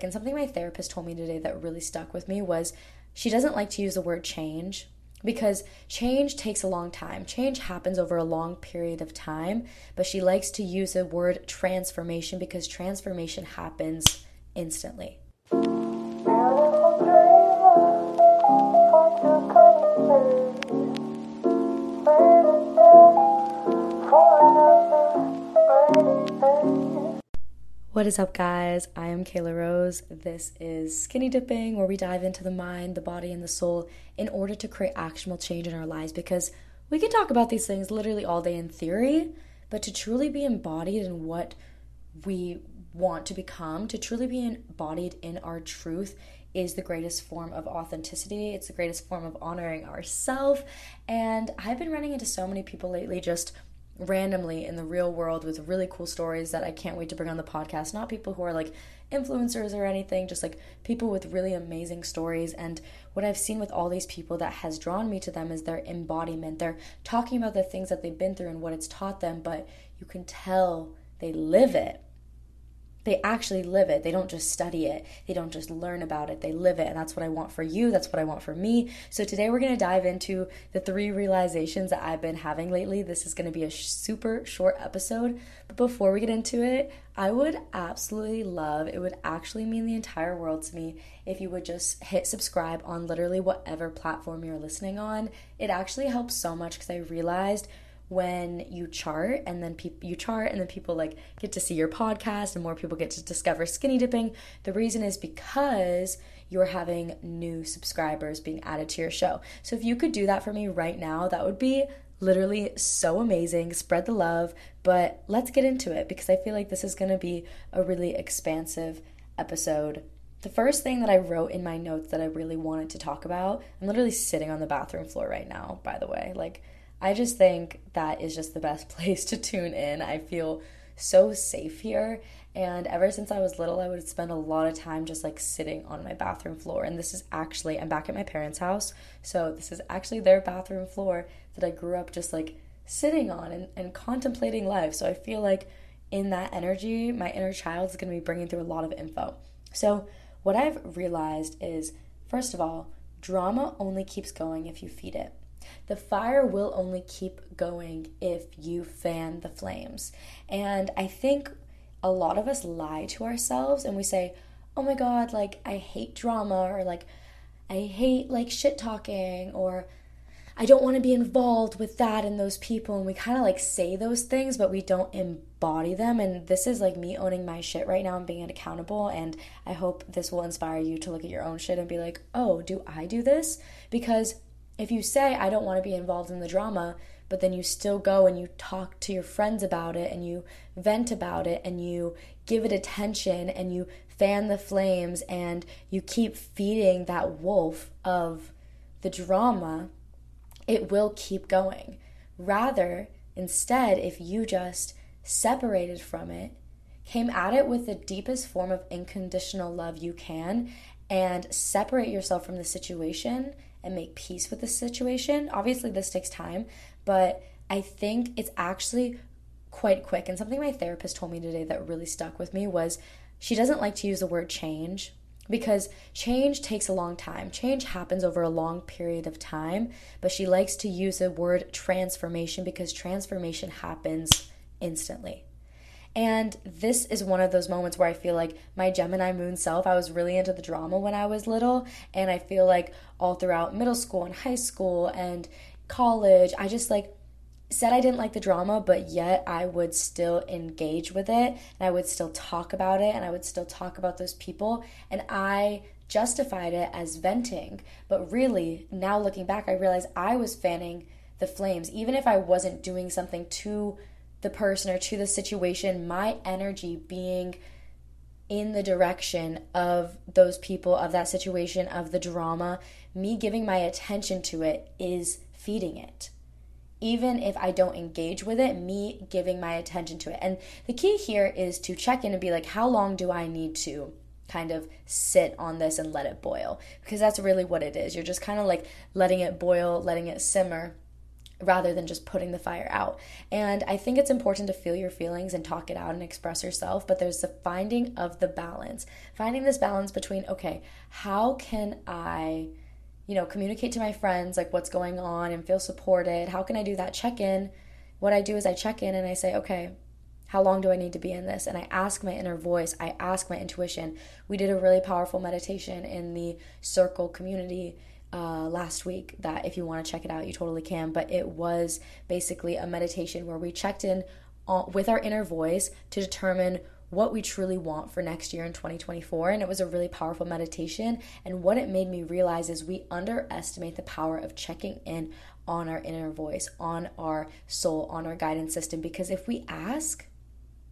And something my therapist told me today that really stuck with me was she doesn't like to use the word change because change takes a long time. Change happens over a long period of time, but she likes to use the word transformation because transformation happens instantly. What is up, guys? I am Kela Rose. This is Skinny Dipping, where we dive into the mind, the body, and the soul in order to create actionable change in our lives. Because we can talk about these things literally all day in theory, but to truly be embodied in what we want to become, to truly be embodied in our truth, is the greatest form of authenticity. It's the greatest form of honoring ourselves. And I've been running into so many people lately just randomly in the real world with really cool stories that I can't wait to bring on the podcast. Not people who are like influencers or anything, just like people with really amazing stories. And what I've seen with all these people that has drawn me to them is their embodiment. They're talking about the things that they've been through and what it's taught them, but you can tell they live it they actually live it. They don't just study it. They don't just learn about it. They live it. And that's what I want for you. That's what I want for me. So today we're going to dive into the three realizations that I've been having lately. This is going to be a super short episode. But before we get into it, I would absolutely love, it would actually mean the entire world to me if you would just hit subscribe on literally whatever platform you're listening on. It actually helps so much because I realized when you chart and then people you chart and then people like get to see your podcast and more people get to discover skinny dipping. The reason is because you're having new subscribers being added to your show. So if you could do that for me right now that would be literally so amazing. Spread the love but let's get into it because i feel like this is going to be a really expansive episode. The first thing that I wrote in my notes that I really wanted to talk about, I'm literally sitting on the bathroom floor right now, by the way. Like, I just think that is just the best place to tune in. I feel so safe here. And ever since I was little, I would spend a lot of time just like sitting on my bathroom floor. And this is actually, I'm back at my parents' house. So this is actually their bathroom floor that I grew up just like sitting on and, and contemplating life. So I feel like in that energy, my inner child is going to be bringing through a lot of info. So what I've realized is, first of all, drama only keeps going if you feed it. The fire will only keep going if you fan the flames. And I think a lot of us lie to ourselves and we say, oh my God, like I hate drama or like I hate like shit talking or I don't want to be involved with that and those people. And we kind of like say those things, but we don't embody them. And this is like me owning my shit right now and being accountable. And I hope this will inspire you to look at your own shit and be like, oh, do I do this? Because if you say, I don't want to be involved in the drama, but then you still go and you talk to your friends about it and you vent about it and you give it attention and you fan the flames and you keep feeding that wolf of the drama, it will keep going. Rather, instead, if you just separated from it, came at it with the deepest form of unconditional love you can, and separate yourself from the situation and make peace with the situation. Obviously, this takes time, but I think it's actually quite quick. And something my therapist told me today that really stuck with me was she doesn't like to use the word change because change takes a long time. Change happens over a long period of time, but she likes to use the word transformation because transformation happens instantly. And this is one of those moments where I feel like my Gemini moon self, I was really into the drama when I was little. And I feel like all throughout middle school and high school and college, I just like said I didn't like the drama, but yet I would still engage with it and I would still talk about it and I would still talk about those people. And I justified it as venting. But really, now looking back, I realize I was fanning the flames. Even if I wasn't doing something too the person or to the situation, my energy being in the direction of those people, of that situation, of the drama, me giving my attention to it is feeding it. Even if I don't engage with it, me giving my attention to it. And the key here is to check in and be like, how long do I need to kind of sit on this and let it boil? Because that's really what it is. You're just kind of like letting it boil, letting it simmer rather than just putting the fire out. And I think it's important to feel your feelings and talk it out and express yourself, but there's the finding of the balance. Finding this balance between, okay, how can I, you know, communicate to my friends like what's going on and feel supported? How can I do that check in? What I do is I check in and I say, okay, how long do I need to be in this? And I ask my inner voice, I ask my intuition. We did a really powerful meditation in the circle community uh, last week that if you want to check it out, you totally can. But it was basically a meditation where we checked in with our inner voice to determine what we truly want for next year in 2024. And it was a really powerful meditation. And what it made me realize is we underestimate the power of checking in on our inner voice, on our soul, on our guidance system. Because if we ask,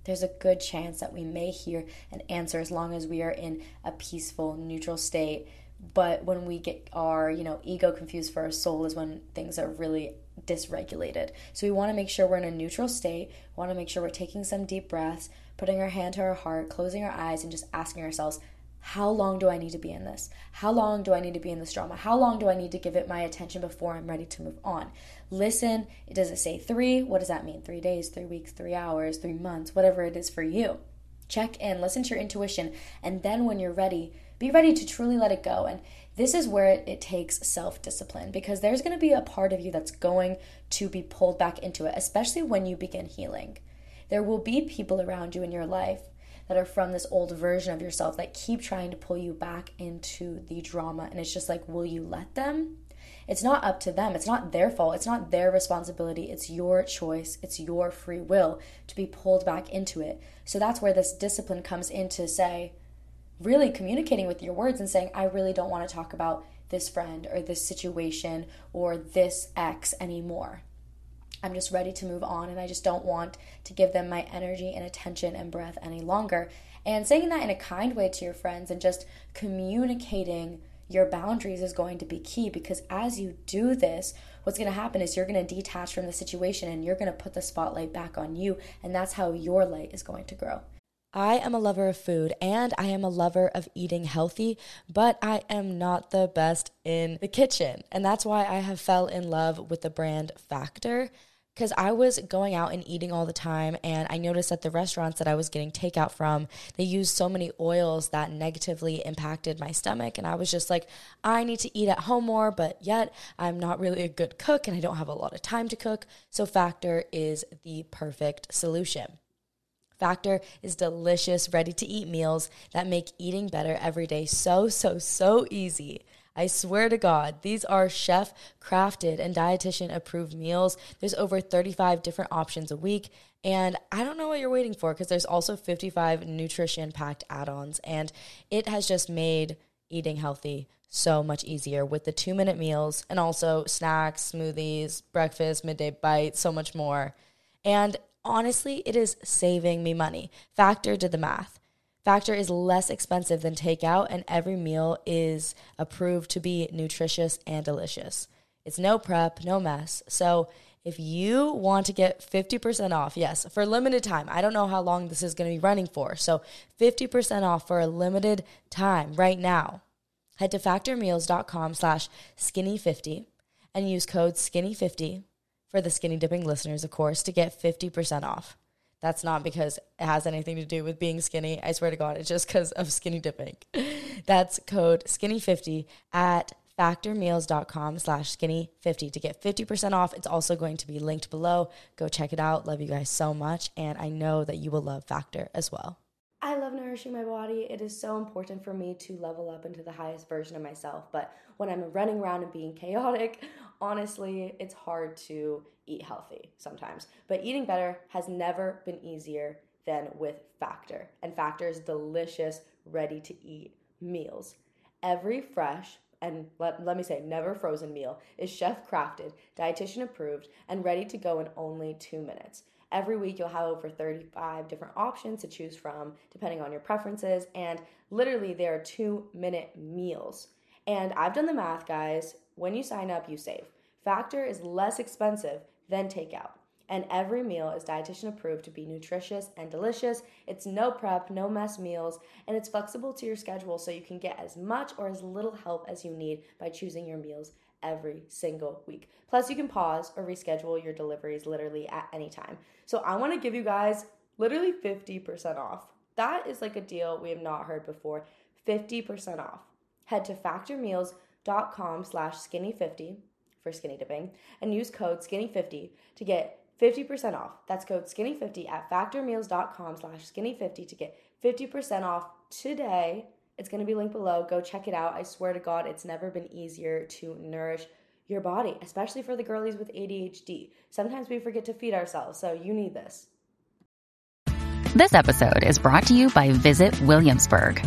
there's a good chance that we may hear an answer as long as we are in a peaceful, neutral state but when we get our you know ego confused for our soul is when things are really dysregulated. So we want to make sure we're in a neutral state. We want to make sure we're taking some deep breaths putting our hand to our heart closing our eyes and just asking ourselves how long do i need to be in this? How long do i need to be in this drama? How long do i need to give it my attention before i'm ready to move on? Listen does it say three? What does that mean? Three days three weeks three hours three months whatever it is for you. Check in listen to your intuition and then when you're ready be ready to truly let it go. And this is where it, takes self discipline because there's going to be a part of you that's going to be pulled back into it, especially when you begin healing. There will be people around you in your life that are from this old version of yourself that keep trying to pull you back into the drama. And it's just like, will you let them? It's not up to them. It's not their fault. It's not their responsibility. It's your choice. It's your free will to be pulled back into it. So that's where this discipline comes in to say, really communicating with your words and saying, I really don't want to talk about this friend or this situation or this ex anymore. I'm just ready to move on and I just don't want to give them my energy and attention and breath any longer. And saying that in a kind way to your friends and just communicating your boundaries is going to be key because as you do this, what's going to happen is you're going to detach from the situation and you're going to put the spotlight back on you. And that's how your light is going to grow. I am a lover of food and I am a lover of eating healthy, but I am not the best in the kitchen. And that's why I have fell in love with the brand Factor because I was going out and eating all the time and I noticed that the restaurants that I was getting takeout from, they used so many oils that negatively impacted my stomach and I was just like, I need to eat at home more, but yet I'm not really a good cook and I don't have a lot of time to cook. So Factor is the perfect solution. Factor is delicious, ready to eat meals that make eating better every day so, so, so easy. I swear to God, these are chef crafted and dietitian approved meals. There's over 35 different options a week. And I don't know what you're waiting for because there's also 55 nutrition packed add ons. And it has just made eating healthy so much easier with the two minute meals and also snacks, smoothies, breakfast, midday bites, so much more. And honestly, it is saving me money. Factor did the math. Factor is less expensive than takeout, and every meal is approved to be nutritious and delicious. It's no prep, no mess. So, if you want to get 50% off, yes, for a limited time, I don't know how long this is going to be running for. So, 50% off for a limited time right now. Head to factormeals.com slash skinny50 and use code skinny50 for the skinny dipping listeners, of course, to get 50% off. That's not because it has anything to do with being skinny. I swear to God, it's just because of skinny dipping. That's code skinny50 at factormeals.com slash skinny50 to get 50% off. It's also going to be linked below. Go check it out. Love you guys so much. And I know that you will love Factor as well. I love nourishing my body. It is so important for me to level up into the highest version of myself. But when I'm running around and being chaotic, honestly, it's hard to eat healthy sometimes. But eating better has never been easier than with Factor. And Factor's delicious, ready to eat meals. Every fresh, and let, let me say, never frozen meal is chef crafted, dietitian approved, and ready to go in only two minutes. Every week, you'll have over 35 different options to choose from, depending on your preferences. And literally, there are two minute meals. And I've done the math, guys. When you sign up, you save. Factor is less expensive than takeout. And every meal is dietitian approved to be nutritious and delicious. It's no prep, no mess meals, and it's flexible to your schedule so you can get as much or as little help as you need by choosing your meals every single week. Plus, you can pause or reschedule your deliveries literally at any time. So, I want to give you guys literally 50% off. That is like a deal we have not heard before. 50% off. Head to factormeals.com slash skinny50 for skinny dipping and use code skinny50 to get 50% off. That's code skinny50 at factormeals.com slash skinny50 to get 50% off today. It's going to be linked below. Go check it out. I swear to God, it's never been easier to nourish your body, especially for the girlies with ADHD. Sometimes we forget to feed ourselves, so you need this. This episode is brought to you by Visit Williamsburg.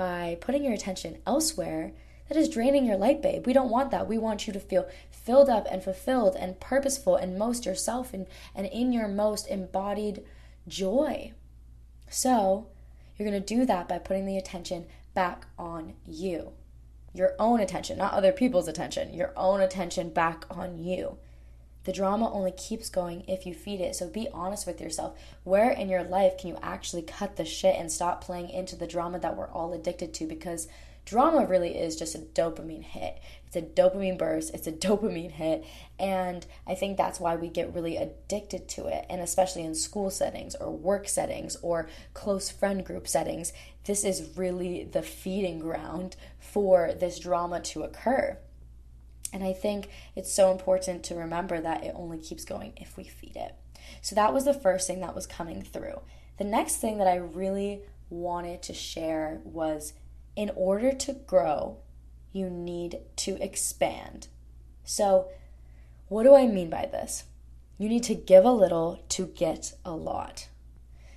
by putting your attention elsewhere, that is draining your light, babe. We don't want that. We want you to feel filled up and fulfilled and purposeful and most yourself and, and in your most embodied joy. So, you're going to do that by putting the attention back on you. Your own attention, not other people's attention, your own attention back on you. The drama only keeps going if you feed it. So be honest with yourself. Where in your life can you actually cut the shit and stop playing into the drama that we're all addicted to? Because drama really is just a dopamine hit. It's a dopamine burst, it's a dopamine hit. And I think that's why we get really addicted to it. And especially in school settings or work settings or close friend group settings, this is really the feeding ground for this drama to occur. And I think it's so important to remember that it only keeps going if we feed it. So that was the first thing that was coming through. The next thing that I really wanted to share was in order to grow, you need to expand. So, what do I mean by this? You need to give a little to get a lot.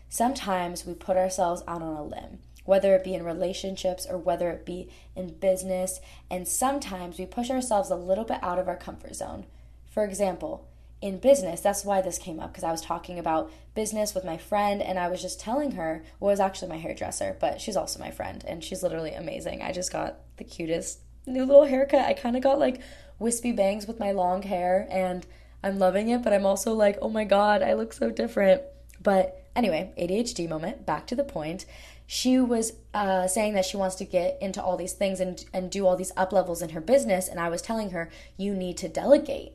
Sometimes we put ourselves out on a limb whether it be in relationships or whether it be in business. And sometimes we push ourselves a little bit out of our comfort zone. For example, in business, that's why this came up because I was talking about business with my friend and I was just telling her, well, was actually my hairdresser, but she's also my friend and she's literally amazing. I just got the cutest new little haircut. I kind of got like wispy bangs with my long hair and I'm loving it, but I'm also like, oh my God, I look so different. But anyway, ADHD moment, back to the point she was uh, saying that she wants to get into all these things and, and do all these up levels in her business. And I was telling her, you need to delegate.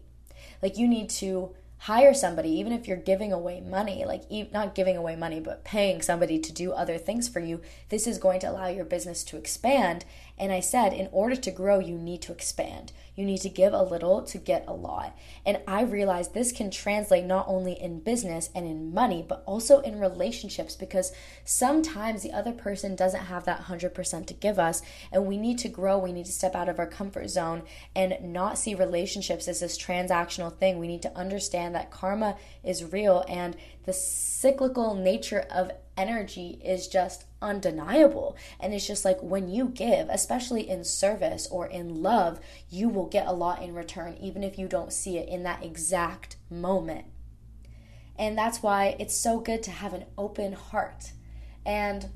Like, you need to hire somebody, even if you're giving away money, like not giving away money, but paying somebody to do other things for you. This is going to allow your business to expand. And I said, in order to grow, you need to expand. You need to give a little to get a lot. And I realized this can translate not only in business and in money, but also in relationships because sometimes the other person doesn't have that 100% to give us. And we need to grow. We need to step out of our comfort zone and not see relationships as this transactional thing. We need to understand that karma is real and the cyclical nature of energy is just undeniable. And it's just like when you give, especially in service or in love, you will get a lot in return, even if you don't see it in that exact moment. And that's why it's so good to have an open heart. And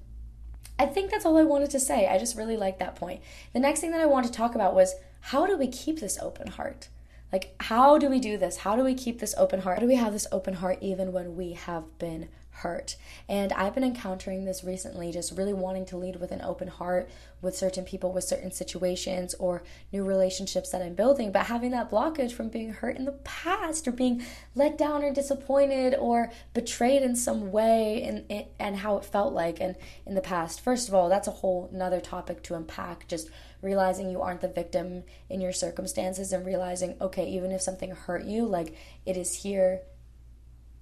I think that's all I wanted to say. I just really like that point. The next thing that I want to talk about was how do we keep this open heart? Like, how do we do this? How do we keep this open heart? How do we have this open heart even when we have been hurt. And I've been encountering this recently, just really wanting to lead with an open heart with certain people, with certain situations, or new relationships that I'm building, but having that blockage from being hurt in the past, or being let down, or disappointed, or betrayed in some way, and, and how it felt like and in the past. First of all, that's a whole another topic to unpack. Just realizing you aren't the victim in your circumstances and realizing, okay, even if something hurt you, like it is here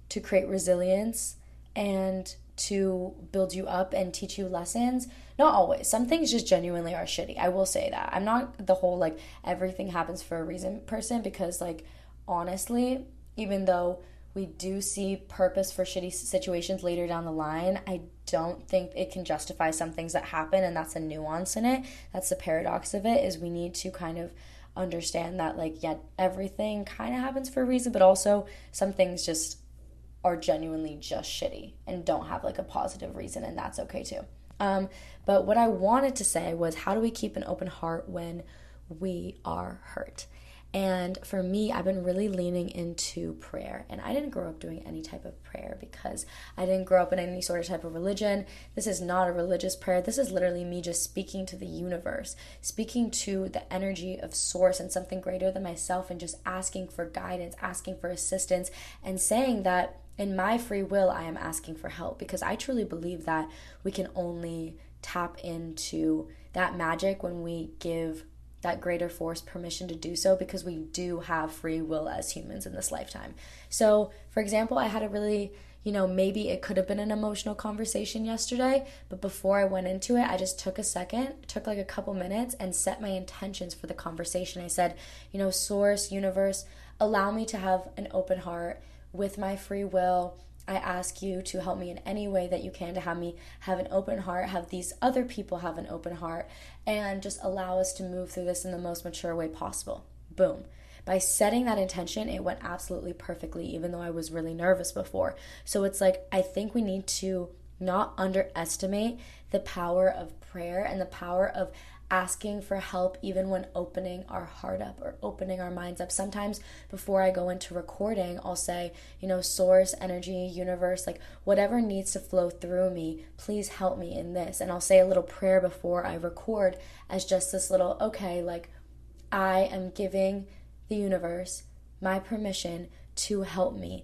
to create resilience and to build you up and teach you lessons. Not always. Some things just genuinely are shitty. I will say that. I'm not the whole like everything happens for a reason person because like honestly, even though we do see purpose for shitty situations later down the line, I don't think it can justify some things that happen and that's a nuance in it. That's the paradox of it is we need to kind of understand that like yeah, everything kind of happens for a reason, but also some things just are genuinely just shitty and don't have like a positive reason, and that's okay too. Um, but what I wanted to say was, how do we keep an open heart when we are hurt? And for me, I've been really leaning into prayer. And I didn't grow up doing any type of prayer because I didn't grow up in any sort of type of religion. This is not a religious prayer. This is literally me just speaking to the universe, speaking to the energy of source and something greater than myself, and just asking for guidance, asking for assistance, and saying that in my free will, I am asking for help because I truly believe that we can only tap into that magic when we give that greater force permission to do so because we do have free will as humans in this lifetime. So, for example, I had a really, you know, maybe it could have been an emotional conversation yesterday, but before I went into it, I just took a second, took like a couple minutes, and set my intentions for the conversation. I said, you know, source, universe, allow me to have an open heart with my free will. I ask you to help me in any way that you can to have me have an open heart, have these other people have an open heart, and just allow us to move through this in the most mature way possible. Boom. By setting that intention, it went absolutely perfectly, even though I was really nervous before. So it's like, I think we need to not underestimate the power of prayer and the power of asking for help even when opening our heart up or opening our minds up. Sometimes before I go into recording, I'll say, you know, source, energy, universe, like whatever needs to flow through me, please help me in this. And I'll say a little prayer before I record as just this little, okay, like I am giving the universe my permission to help me.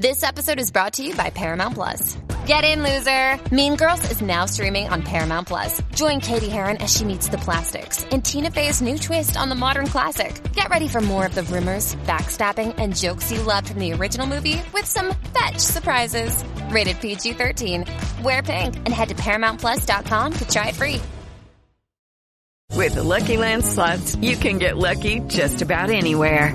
This episode is brought to you by Paramount Plus. Get in, loser! Mean Girls is now streaming on Paramount Plus. Join Cady Heron as she meets the plastics in Tina Fey's new twist on the modern classic. Get ready for more of the rumors, backstabbing, and jokes you loved from the original movie with some fetch surprises. Rated PG 13. Wear pink and head to ParamountPlus.com to try it free. With the LuckyLand slots, you can get lucky just about anywhere.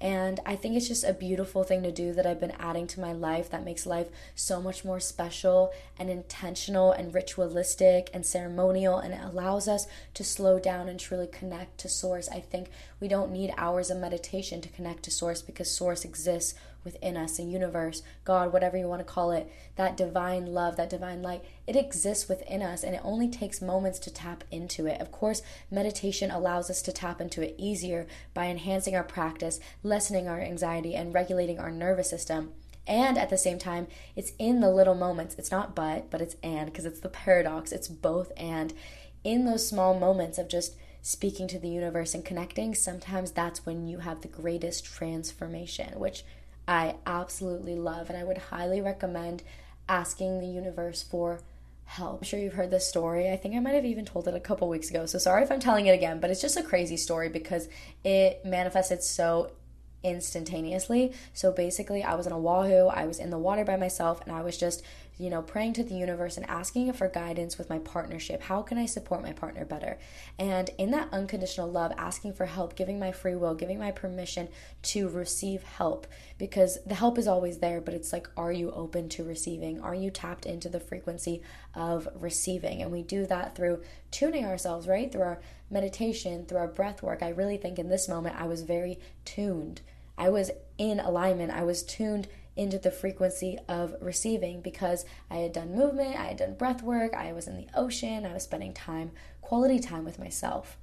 And I think it's just a beautiful thing to do that I've been adding to my life that makes life so much more special and intentional and ritualistic and ceremonial. And it allows us to slow down and truly connect to Source. I think we don't need hours of meditation to connect to Source because Source exists within us, the universe, God, whatever you want to call it, that divine love, that divine light, it exists within us and it only takes moments to tap into it. Of course, meditation allows us to tap into it easier by enhancing our practice, lessening our anxiety, and regulating our nervous system. And at the same time, it's in the little moments. It's not but, but it's and, because it's the paradox. It's both and. In those small moments of just speaking to the universe and connecting, sometimes that's when you have the greatest transformation, which I absolutely love. And I would highly recommend asking the universe for help. I'm sure you've heard this story. I think I might have even told it a couple weeks ago. So sorry if I'm telling it again, but it's just a crazy story because it manifested so instantaneously. So basically, I was in Oahu, I was in the water by myself, and I was just, you know, praying to the universe and asking for guidance with my partnership. How can I support my partner better? And in that unconditional love, asking for help, giving my free will, giving my permission to receive help because the help is always there, but it's like, are you open to receiving? Are you tapped into the frequency of receiving? And we do that through tuning ourselves, right? Through our meditation, through our breath work. I really think in this moment I was very tuned. I was in alignment. I was tuned into the frequency of receiving because I had done movement, I had done breath work, I was in the ocean, I was spending time, quality time with myself.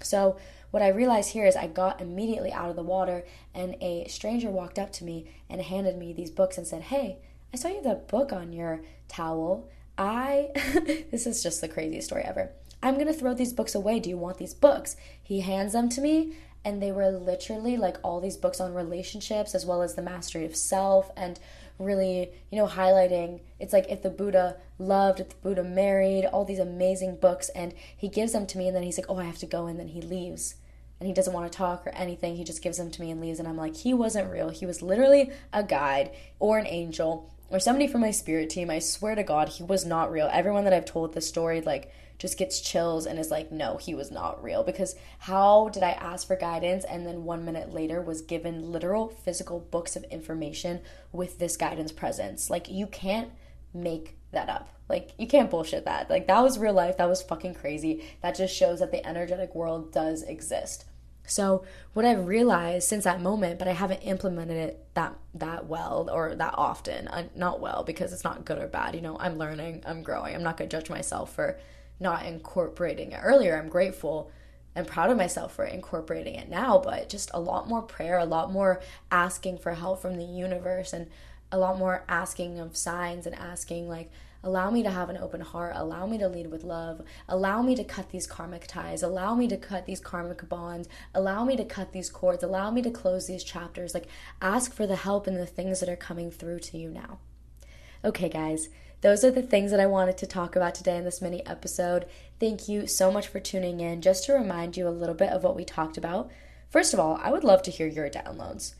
So, what I realized here is I got immediately out of the water, and a stranger walked up to me and handed me these books and said, Hey, I saw you have that book on your towel. I, this is just the craziest story ever. I'm gonna throw these books away. Do you want these books? He hands them to me, and they were literally like all these books on relationships as well as the mastery of self and really you know highlighting it's like if the buddha loved if the buddha married all these amazing books and he gives them to me and then he's like oh i have to go and then he leaves. And he doesn't want to talk or anything he just gives them to me and leaves and i'm like he wasn't real he was literally a guide or an angel or somebody from my spirit team i swear to god he was not real. Everyone that i've told this story like just gets chills and is like, no, he was not real. Because how did I ask for guidance and then one minute later was given literal physical books of information with this guidance presence? Like, you can't make that up. Like, you can't bullshit that. Like, that was real life. That was fucking crazy. That just shows that the energetic world does exist. So what I've realized since that moment, but I haven't implemented it that that well or that often. Uh, not well because it's not good or bad. You know, I'm learning, I'm growing. I'm not gonna judge myself for not incorporating it earlier. I'm grateful and proud of myself for incorporating it now, but just a lot more prayer, a lot more asking for help from the universe, and a lot more asking of signs and asking, like, allow me to have an open heart, allow me to lead with love, allow me to cut these karmic ties, allow me to cut these karmic bonds, allow me to cut these cords, allow me to close these chapters. Like, ask for the help and the things that are coming through to you now. Okay, guys, those are the things that I wanted to talk about today in this mini episode. Thank you so much for tuning in. Just to remind you a little bit of what we talked about. First of all, I would love to hear your downloads.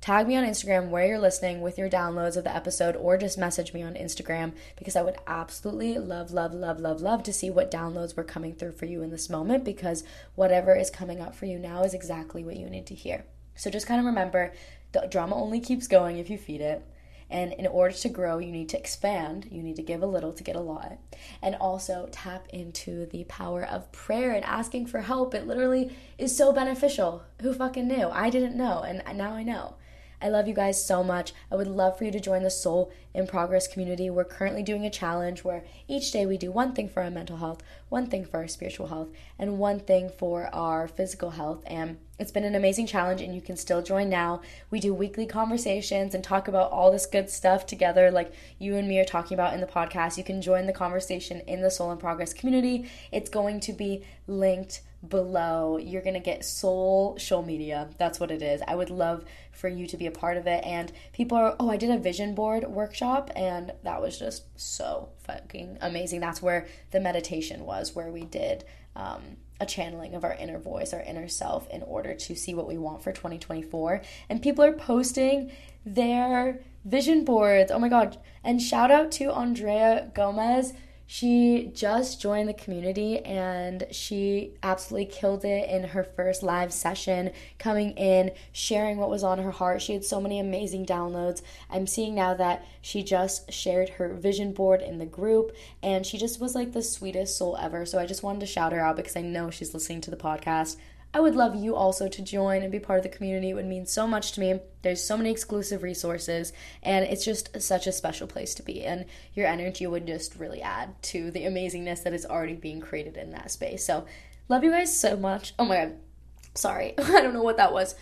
Tag me on Instagram where you're listening with your downloads of the episode, or just message me on Instagram because I would absolutely love, love, love, love, love to see what downloads were coming through for you in this moment because whatever is coming up for you now is exactly what you need to hear. So just kind of remember the drama only keeps going if you feed it. And in order to grow, you need to expand. You need to give a little to get a lot. And also tap into the power of prayer and asking for help. It literally is so beneficial. Who fucking knew? I didn't know, and now I know. I love you guys so much. I would love for you to join the Soul in Progress community. We're currently doing a challenge where each day we do one thing for our mental health, one thing for our spiritual health, and one thing for our physical health. And it's been an amazing challenge, and you can still join now. We do weekly conversations and talk about all this good stuff together, like you and me are talking about in the podcast. You can join the conversation in the Soul in Progress community. It's going to be linked below. You're going to get Soul Show Media. That's what it is. I would love for you to be a part of it. And people are, oh, I did a vision board workshop, and that was just so fucking amazing. That's where the meditation was, where we did um, a channeling of our inner voice, our inner self, in order to see what we want for 2024. And people are posting their vision boards. Oh my God. And shout out to Andrea Gomez she just joined the community and she absolutely killed it in her first live session, coming in, sharing what was on her heart. She had so many amazing downloads. I'm seeing now that she just shared her vision board in the group and she just was like the sweetest soul ever. So I just wanted to shout her out because I know she's listening to the podcast. I would love you also to join and be part of the community. It would mean so much to me. There's so many exclusive resources, and it's just such a special place to be. And your energy would just really add to the amazingness that is already being created in that space. So, love you guys so much. Oh my god, sorry, I don't know what that was.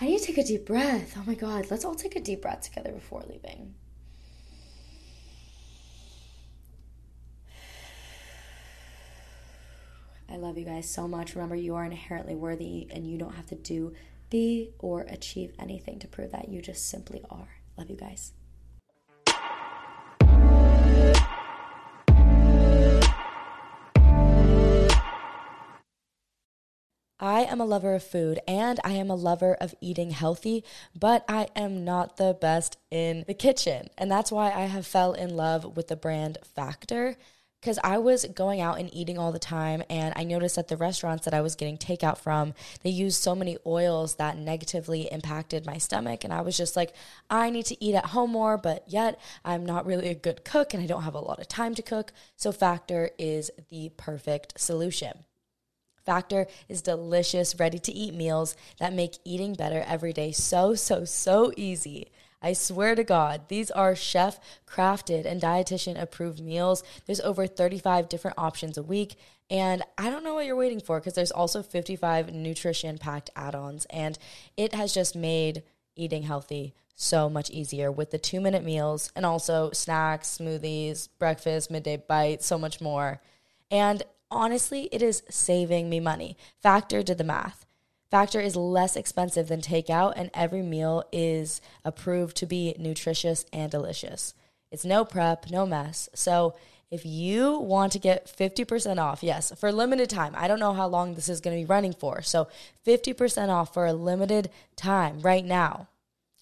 I need to take a deep breath. Oh my god, let's all take a deep breath together before leaving. I love you guys so much. Remember, you are inherently worthy and you don't have to do, be, or achieve anything to prove that. You just simply are. Love you guys. I am a lover of food and I am a lover of eating healthy, but I am not the best in the kitchen. And that's why I have fell in love with the brand Factor because I was going out and eating all the time, and I noticed that the restaurants that I was getting takeout from, they used so many oils that negatively impacted my stomach. And I was just like, I need to eat at home more, but yet I'm not really a good cook and I don't have a lot of time to cook. So, Factor is the perfect solution. Factor is delicious, ready to eat meals that make eating better every day so, so, so easy. I swear to God, these are chef crafted and dietitian approved meals. There's over 35 different options a week. And I don't know what you're waiting for because there's also 55 nutrition packed add ons. And it has just made eating healthy so much easier with the two minute meals and also snacks, smoothies, breakfast, midday bites, so much more. And honestly, it is saving me money. Factor did the math. Factor is less expensive than takeout, and every meal is approved to be nutritious and delicious. It's no prep, no mess. So, if you want to get 50% off, yes, for limited time, I don't know how long this is going to be running for. So, 50% off for a limited time right now.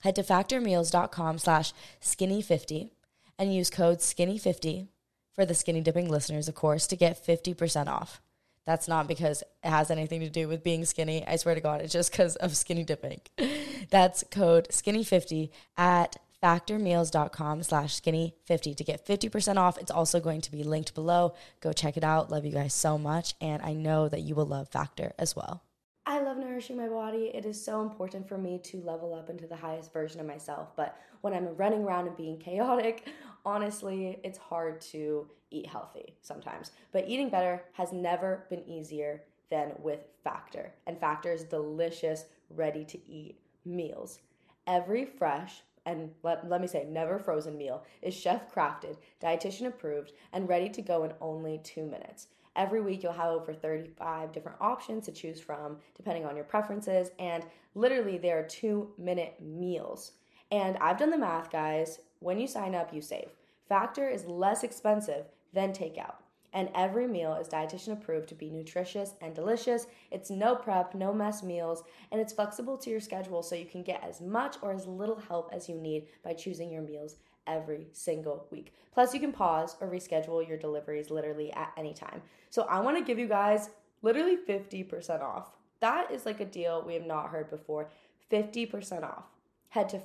Head to factormeals.com slash skinny50 and use code skinny50 for the skinny dipping listeners, of course, to get 50% off. That's not because it has anything to do with being skinny. I swear to God, it's just because of skinny dipping. That's code skinny50 at factormeals.com slash skinny50 to get 50% off. It's also going to be linked below. Go check it out. Love you guys so much. And I know that you will love Factor as well. I love nourishing my body. It is so important for me to level up into the highest version of myself. But when I'm running around and being chaotic, honestly, it's hard to eat healthy sometimes. But eating better has never been easier than with Factor. And Factor's delicious, ready to eat meals. Every fresh, and let, let me say, never frozen meal is chef crafted, dietitian approved, and ready to go in only two minutes. Every week, you'll have over 35 different options to choose from, depending on your preferences. And literally, there are two minute meals. And I've done the math, guys. When you sign up, you save. Factor is less expensive than takeout. And every meal is dietitian approved to be nutritious and delicious. It's no prep, no mess meals, and it's flexible to your schedule so you can get as much or as little help as you need by choosing your meals every single week. Plus, you can pause or reschedule your deliveries literally at any time. So, I want to give you guys literally 50% off. That is like a deal we have not heard before. 50% off. Head to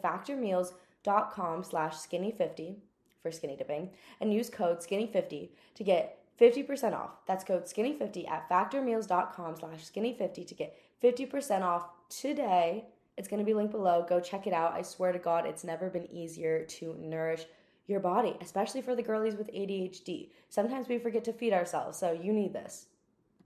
factormeals.com slash skinny50 for skinny dipping and use code skinny50 to get 50% off. That's code skinny50 at factormeals.com slash skinny50 to get 50% off today. It's going to be linked below. Go check it out. I swear to God, it's never been easier to nourish your body, especially for the girlies with ADHD. Sometimes we forget to feed ourselves, so you need this.